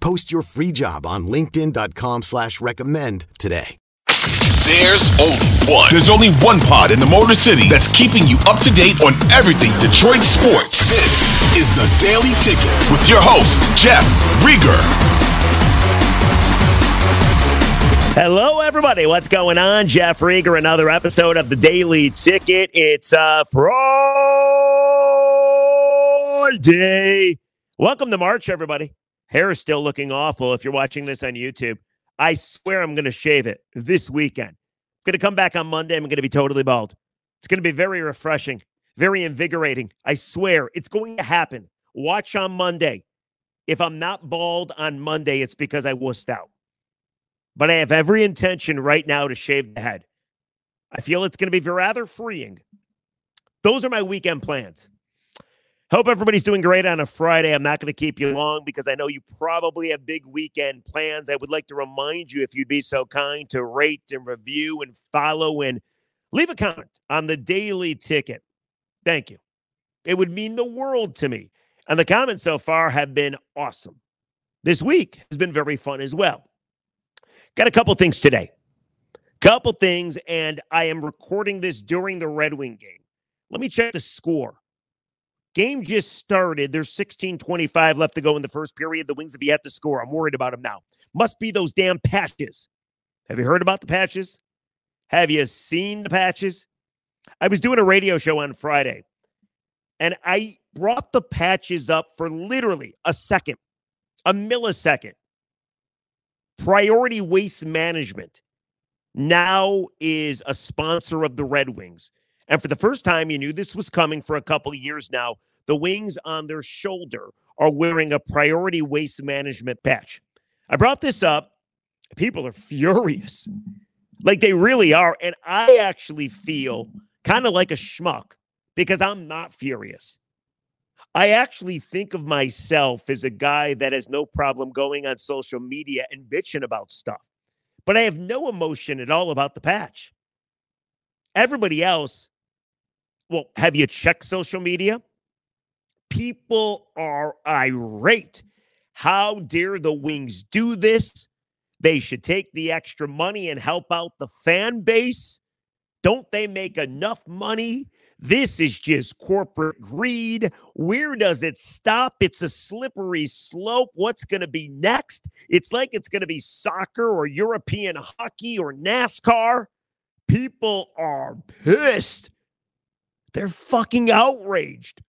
Post your free job on linkedin.com slash recommend today. There's only one. There's only one pod in the Motor City that's keeping you up to date on everything Detroit sports. This is the Daily Ticket with your host, Jeff Riger. Hello, everybody. What's going on? Jeff Riger, another episode of the Daily Ticket. It's uh, Friday. Welcome to March, everybody. Hair is still looking awful if you're watching this on YouTube. I swear I'm going to shave it this weekend. I'm going to come back on Monday. I'm going to be totally bald. It's going to be very refreshing, very invigorating. I swear it's going to happen. Watch on Monday. If I'm not bald on Monday, it's because I wussed out but I have every intention right now to shave the head. I feel it's going to be rather freeing. Those are my weekend plans. Hope everybody's doing great on a Friday. I'm not going to keep you long because I know you probably have big weekend plans. I would like to remind you, if you'd be so kind, to rate and review and follow and leave a comment on the daily ticket. Thank you. It would mean the world to me. And the comments so far have been awesome. This week has been very fun as well. Got a couple things today. Couple things, and I am recording this during the Red Wing game. Let me check the score. Game just started. There's 16:25 left to go in the first period. The Wings have yet to score. I'm worried about them now. Must be those damn patches. Have you heard about the patches? Have you seen the patches? I was doing a radio show on Friday, and I brought the patches up for literally a second, a millisecond. Priority Waste Management now is a sponsor of the Red Wings. And for the first time, you knew this was coming for a couple of years now. The Wings on their shoulder are wearing a Priority Waste Management patch. I brought this up. People are furious. Like they really are. And I actually feel kind of like a schmuck because I'm not furious. I actually think of myself as a guy that has no problem going on social media and bitching about stuff, but I have no emotion at all about the patch. Everybody else, well, have you checked social media? People are irate. How dare the Wings do this? They should take the extra money and help out the fan base. Don't they make enough money this is just corporate greed. Where does it stop? It's a slippery slope. What's going to be next? It's like it's going to be soccer or European hockey or NASCAR. People are pissed. They're fucking outraged.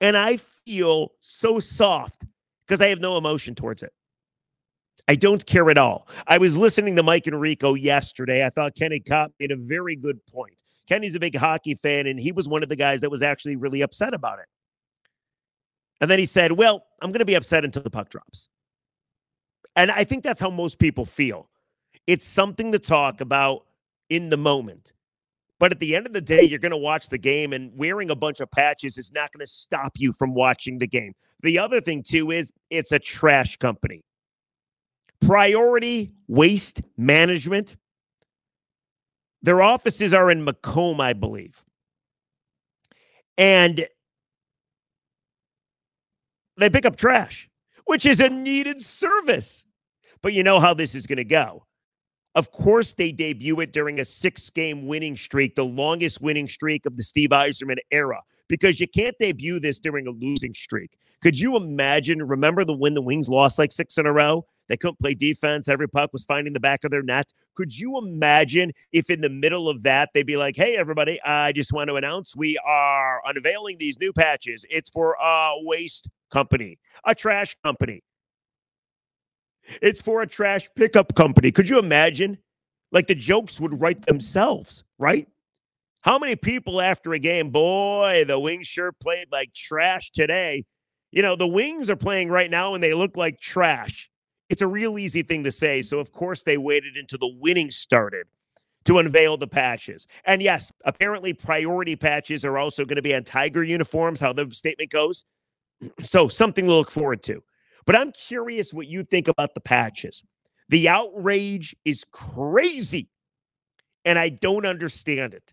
And I feel so soft because I have no emotion towards it. I don't care at all. I was listening to Mike and Rico yesterday. I thought Kenny Kopp made a very good point. Kenny's a big hockey fan, and he was one of the guys that was actually really upset about it. And then he said, Well, I'm going to be upset until the puck drops. And I think that's how most people feel. It's something to talk about in the moment. But at the end of the day, you're going to watch the game, and wearing a bunch of patches is not going to stop you from watching the game. The other thing, too, is it's a trash company. Priority Waste Management their offices are in Macomb, I believe. And they pick up trash, which is a needed service. But you know how this is going to go. Of course, they debut it during a six game winning streak, the longest winning streak of the Steve Yzerman era, because you can't debut this during a losing streak. Could you imagine? Remember the when the Wings lost like six in a row? They couldn't play defense. Every puck was finding the back of their net. Could you imagine if in the middle of that they'd be like, "Hey, everybody, I just want to announce we are unveiling these new patches. It's for a waste company, a trash company. It's for a trash pickup company." Could you imagine? Like the jokes would write themselves, right? How many people after a game, boy, the Wings sure played like trash today. You know, the Wings are playing right now and they look like trash. It's a real easy thing to say. So, of course, they waited until the winning started to unveil the patches. And yes, apparently, priority patches are also going to be on Tiger uniforms, how the statement goes. So, something to look forward to. But I'm curious what you think about the patches. The outrage is crazy, and I don't understand it.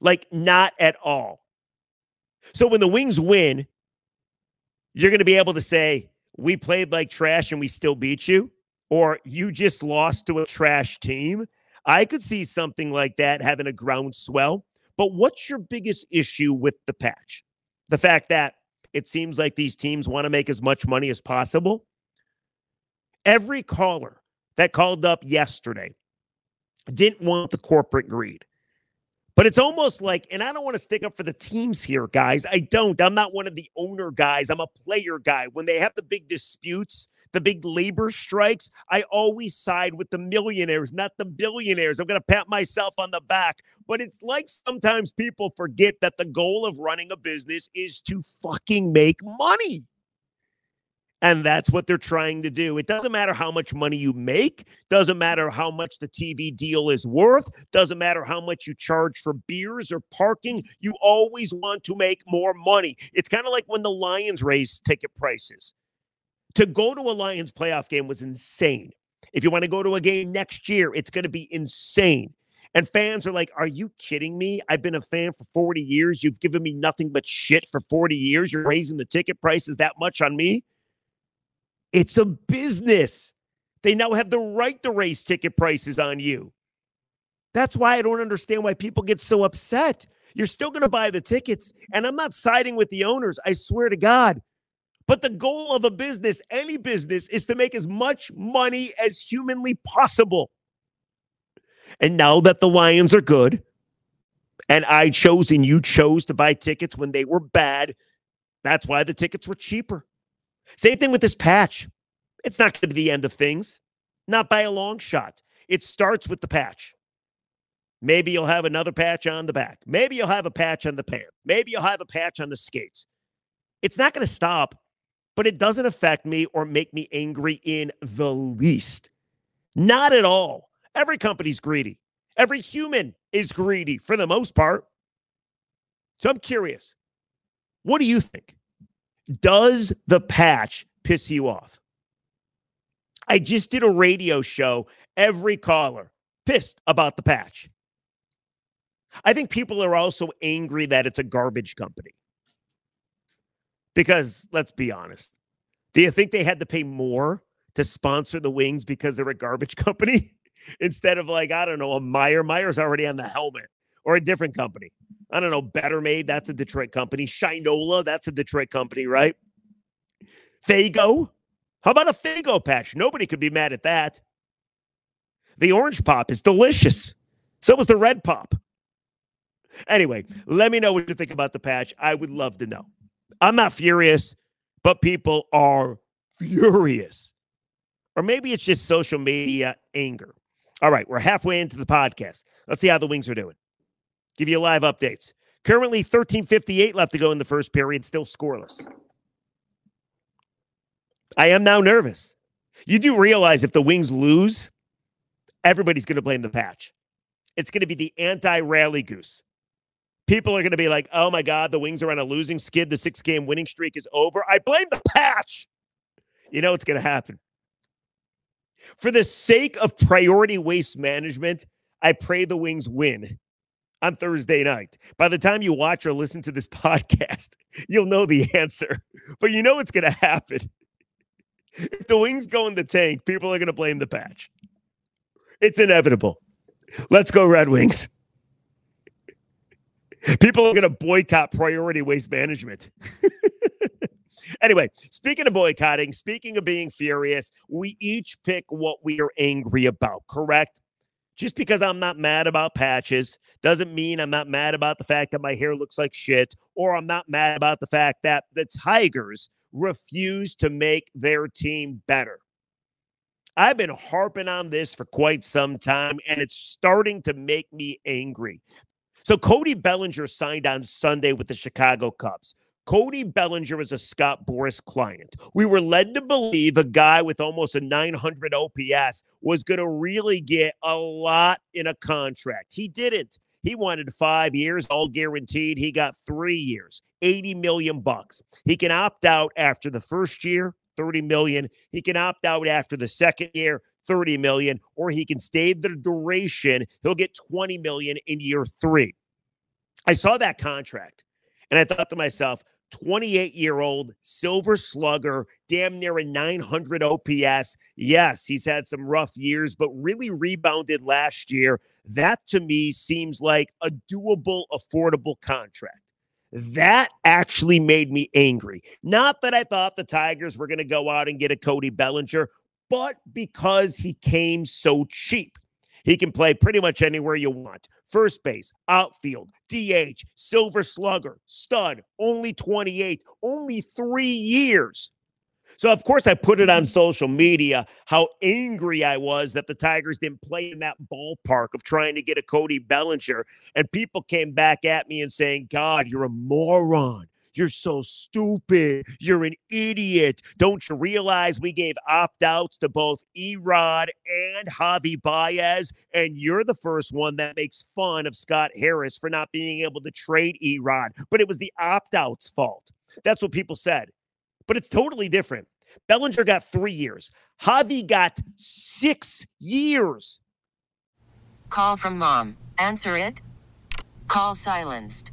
Like, not at all. So when the Wings win, you're going to be able to say, we played like trash and we still beat you, or you just lost to a trash team. I could see something like that having a groundswell. But what's your biggest issue with the patch? The fact that it seems like these teams want to make as much money as possible. Every caller that called up yesterday didn't want the corporate greed. But it's almost like, and I don't want to stick up for the teams here, guys. I don't. I'm not one of the owner guys. I'm a player guy. When they have the big disputes, the big labor strikes, I always side with the millionaires, not the billionaires. I'm going to pat myself on the back. But it's like sometimes people forget that the goal of running a business is to fucking make money. And that's what they're trying to do. It doesn't matter how much money you make, doesn't matter how much the TV deal is worth, doesn't matter how much you charge for beers or parking. You always want to make more money. It's kind of like when the Lions raise ticket prices. To go to a Lions playoff game was insane. If you want to go to a game next year, it's going to be insane. And fans are like, Are you kidding me? I've been a fan for 40 years. You've given me nothing but shit for 40 years. You're raising the ticket prices that much on me. It's a business. They now have the right to raise ticket prices on you. That's why I don't understand why people get so upset. You're still going to buy the tickets. And I'm not siding with the owners, I swear to God. But the goal of a business, any business, is to make as much money as humanly possible. And now that the Lions are good, and I chose and you chose to buy tickets when they were bad, that's why the tickets were cheaper. Same thing with this patch. It's not going to be the end of things, not by a long shot. It starts with the patch. Maybe you'll have another patch on the back. Maybe you'll have a patch on the pair. Maybe you'll have a patch on the skates. It's not going to stop, but it doesn't affect me or make me angry in the least. Not at all. Every company's greedy. Every human is greedy for the most part. So I'm curious. What do you think? Does the patch piss you off? I just did a radio show. Every caller pissed about the patch. I think people are also angry that it's a garbage company. Because let's be honest, do you think they had to pay more to sponsor the Wings because they're a garbage company instead of like, I don't know, a Meijer? Meijer's already on the helmet or a different company. I don't know, Better Made, that's a Detroit company. Shinola, that's a Detroit company, right? Faygo. how about a Faygo patch? Nobody could be mad at that. The orange pop is delicious. So was the red pop. Anyway, let me know what you think about the patch. I would love to know. I'm not furious, but people are furious. Or maybe it's just social media anger. All right, we're halfway into the podcast. Let's see how the Wings are doing give you live updates. Currently 1358 left to go in the first period, still scoreless. I am now nervous. You do realize if the Wings lose, everybody's going to blame the patch. It's going to be the anti rally goose. People are going to be like, oh my God, the Wings are on a losing skid. The six game winning streak is over. I blame the patch. You know what's going to happen. For the sake of priority waste management, I pray the Wings win on Thursday night. By the time you watch or listen to this podcast, you'll know the answer. But you know what's going to happen. If the wings go in the tank, people are going to blame the patch. It's inevitable. Let's go, Red Wings. People are going to boycott priority waste management. Anyway, speaking of boycotting, speaking of being furious, we each pick what we are angry about, correct? Just because I'm not mad about patches doesn't mean I'm not mad about the fact that my hair looks like shit, or I'm not mad about the fact that the Tigers refuse to make their team better. I've been harping on this for quite some time, and it's starting to make me angry. So, Cody Bellinger signed on Sunday with the Chicago Cubs. Cody Bellinger is a Scott Boras client. We were led to believe a guy with almost a 900 OPS was going to really get a lot in a contract. He didn't. He wanted five years, all guaranteed. He got three years, 80 million bucks. He can opt out after the first year, 30 million. He can opt out after the second year, 30 million, or he can stay the duration. He'll get 20 million in year three. I saw that contract and I thought to myself, 28 year old silver slugger, damn near a 900 OPS. Yes, he's had some rough years, but really rebounded last year. That to me seems like a doable, affordable contract. That actually made me angry. Not that I thought the Tigers were going to go out and get a Cody Bellinger, but because he came so cheap. He can play pretty much anywhere you want first base, outfield, DH, silver slugger, stud, only 28, only three years. So, of course, I put it on mm-hmm. social media how angry I was that the Tigers didn't play in that ballpark of trying to get a Cody Bellinger. And people came back at me and saying, God, you're a moron. You're so stupid. You're an idiot. Don't you realize we gave opt outs to both Erod and Javi Baez? And you're the first one that makes fun of Scott Harris for not being able to trade Erod. But it was the opt outs fault. That's what people said. But it's totally different. Bellinger got three years, Javi got six years. Call from mom. Answer it. Call silenced.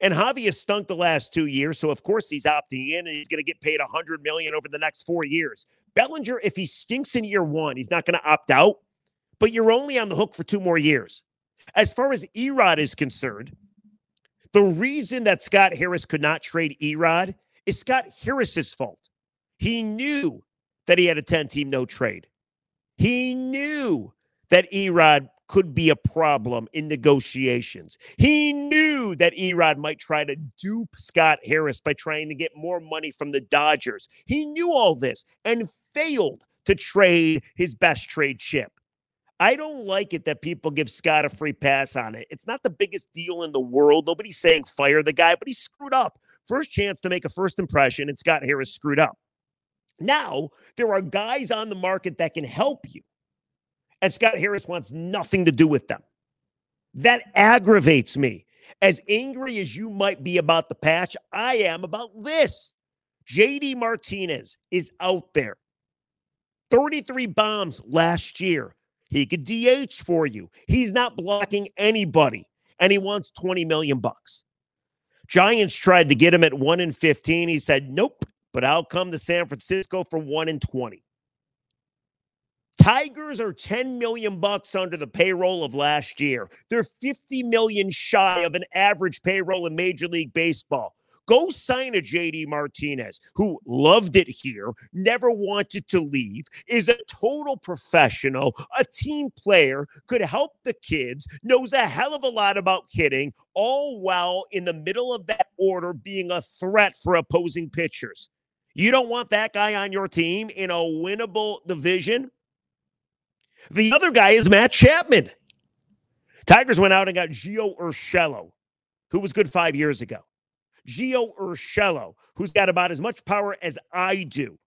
And Javi has stunk the last two years, so of course he's opting in, and he's going to get paid a hundred million over the next four years. Bellinger, if he stinks in year one, he's not going to opt out, but you're only on the hook for two more years. As far as Erod is concerned, the reason that Scott Harris could not trade Erod is Scott Harris's fault. He knew that he had a 10 team no trade. He knew that Erod could be a problem in negotiations. He knew that Erod might try to dupe Scott Harris by trying to get more money from the Dodgers. He knew all this and failed to trade his best trade chip. I don't like it that people give Scott a free pass on it. It's not the biggest deal in the world. Nobody's saying fire the guy, but he screwed up. First chance to make a first impression, and Scott Harris screwed up. Now, there are guys on the market that can help you and Scott Harris wants nothing to do with them. That aggravates me. As angry as you might be about the patch, I am about this. JD Martinez is out there. 33 bombs last year. He could DH for you. He's not blocking anybody and he wants 20 million bucks. Giants tried to get him at 1 in 15. He said, "Nope, but I'll come to San Francisco for 1 in 20." Tigers are 10 million bucks under the payroll of last year. They're 50 million shy of an average payroll in Major League Baseball. Go sign a JD Martinez who loved it here, never wanted to leave, is a total professional, a team player, could help the kids, knows a hell of a lot about hitting, all while in the middle of that order being a threat for opposing pitchers. You don't want that guy on your team in a winnable division? The other guy is Matt Chapman. Tigers went out and got Gio Urshela, who was good five years ago. Gio Urshela, who's got about as much power as I do.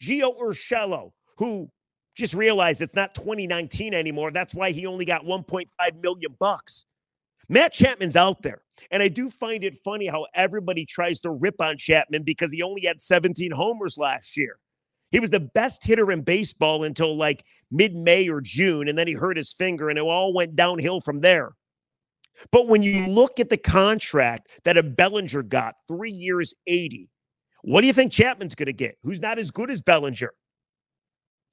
Gio Urshela, who just realized it's not 2019 anymore. That's why he only got 1.5 million bucks. Matt Chapman's out there. And I do find it funny how everybody tries to rip on Chapman because he only had 17 homers last year. He was the best hitter in baseball until like mid May or June, and then he hurt his finger, and it all went downhill from there. But when you look at the contract that a Bellinger got, three years, 80, what do you think Chapman's going to get? Who's not as good as Bellinger?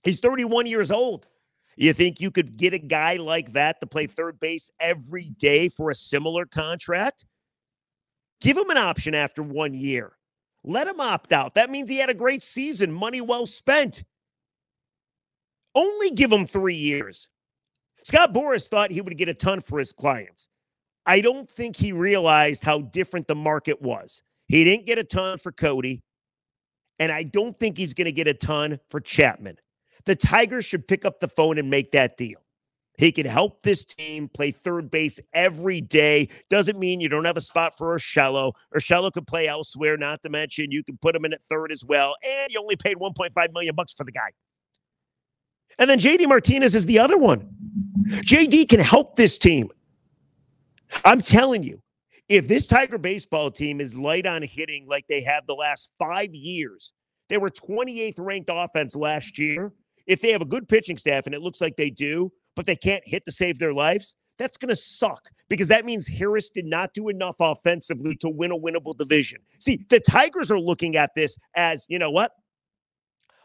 He's 31 years old. You think you could get a guy like that to play third base every day for a similar contract? Give him an option after one year. Let him opt out. That means he had a great season, money well spent. Only give him three years. Scott Boras thought he would get a ton for his clients. I don't think he realized how different the market was. He didn't get a ton for Cody, and I don't think he's going to get a ton for Chapman. The Tigers should pick up the phone and make that deal. He can help this team play third base every day. Doesn't mean you don't have a spot for Urshela. Urshela could play elsewhere, not to mention you can put him in at third as well. And you only paid 1.5 million bucks for the guy. And then JD Martinez is the other one. JD can help this team. I'm telling you, if this Tiger baseball team is light on hitting like they have the last five years, they were 28th ranked offense last year. If they have a good pitching staff, and it looks like they do, but they can't hit to save their lives, that's going to suck because that means Harris did not do enough offensively to win a winnable division. See, the Tigers are looking at this as, you know what?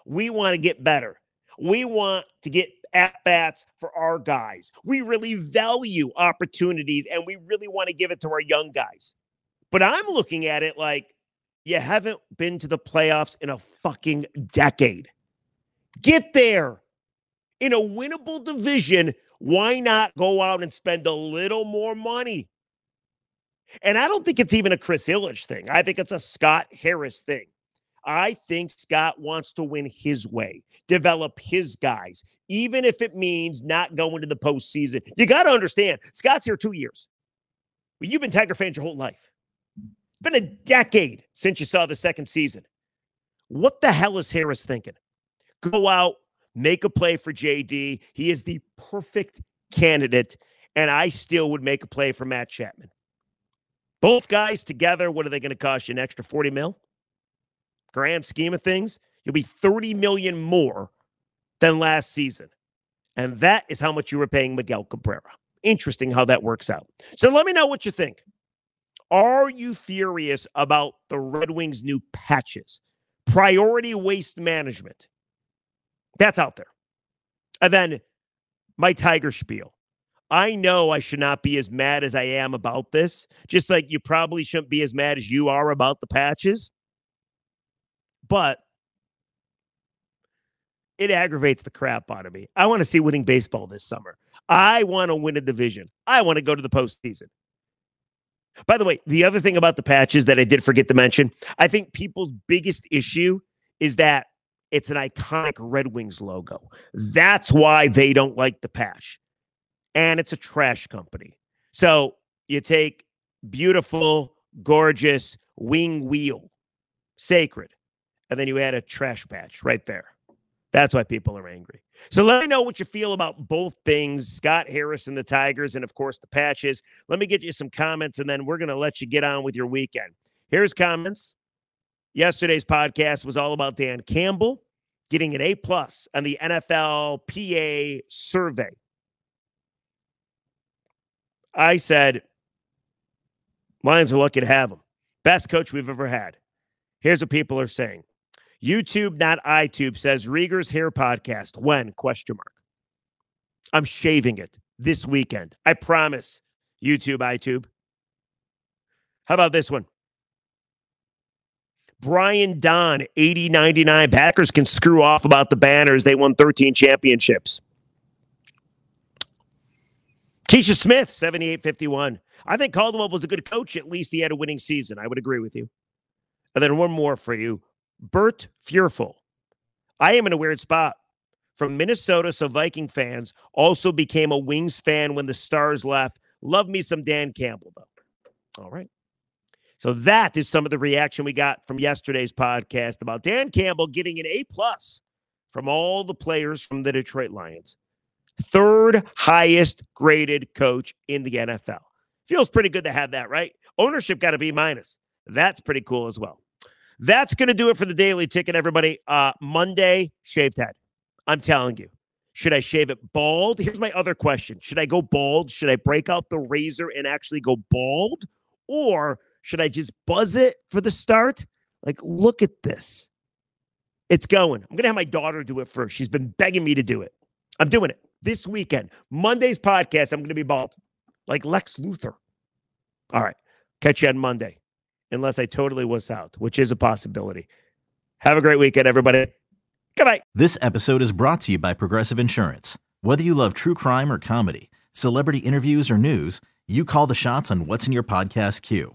We want to get better. We want to get at bats for our guys. We really value opportunities and we really want to give it to our young guys. But I'm looking at it like you haven't been to the playoffs in a fucking decade. Get there in a winnable division, why not go out and spend a little more money? And I don't think it's even a Chris Ilitch thing. I think it's a Scott Harris thing. I think Scott wants to win his way, develop his guys, even if it means not going to the postseason. You got to understand, Scott's here two years. Well, you've been Tiger fans your whole life. It's been a decade since you saw the second season. What the hell is Harris thinking? Go out, make a play for JD. He is the perfect candidate, and I still would make a play for Matt Chapman. Both guys together, what are they going to cost you? An extra 40 mil? Grand scheme of things, you'll be 30 million more than last season. And that is how much you were paying Miguel Cabrera. Interesting how that works out. So let me know what you think. Are you furious about the Red Wings' new patches? Priority waste management. That's out there. And then my Tiger spiel. I know I should not be as mad as I am about this, just like you probably shouldn't be as mad as you are about the patches. But it aggravates the crap out of me. I want to see winning baseball this summer. I want to win a division. I want to go to the postseason. By the way, the other thing about the patches that I did forget to mention, I think people's biggest issue is that it's an iconic Red Wings logo. That's why they don't like the patch. And it's a trash company. So you take beautiful, gorgeous wing wheel, sacred, and then you add a trash patch right there. That's why people are angry. So let me know what you feel about both things Scott Harris and the Tigers, and of course the patches. Let me get you some comments, and then we're going to let you get on with your weekend. Here's comments. Yesterday's podcast was all about Dan Campbell getting an A plus on the NFL PA survey. I said, Lions are lucky to have him. Best coach we've ever had. Here's what people are saying. YouTube, not iTube, says Riger's hair podcast. When? Question mark. I'm shaving it this weekend. I promise. YouTube, iTube. How about this one? Brian Don, 80 99. Packers can screw off about the banners. They won 13 championships. Keisha Smith, 78 51. I think Caldwell was a good coach. At least he had a winning season. I would agree with you. And then one more for you. Bert Fearful. I am in a weird spot. From Minnesota, so Viking fans also became a Wings fan when the Stars left. Love me some Dan Campbell, though. All right. So that is some of the reaction we got from yesterday's podcast about Dan Campbell getting an A plus from all the players from the Detroit Lions. Third highest graded coach in the NFL. Feels pretty good to have that, right? Ownership got a B minus. That's pretty cool as well. That's going to do it for the daily ticket, everybody. Uh, Monday, shaved head. I'm telling you. Should I shave it bald? Here's my other question Should I go bald? Should I break out the razor and actually go bald? Or should I just buzz it for the start? Like, look at this. It's going. I'm going to have my daughter do it first. She's been begging me to do it. I'm doing it this weekend. Monday's podcast, I'm going to be bald like Lex Luthor. All right. Catch you on Monday unless I totally was out, which is a possibility. Have a great weekend, everybody. Goodbye. This episode is brought to you by Progressive Insurance. Whether you love true crime or comedy, celebrity interviews or news, you call the shots on what's in your podcast queue.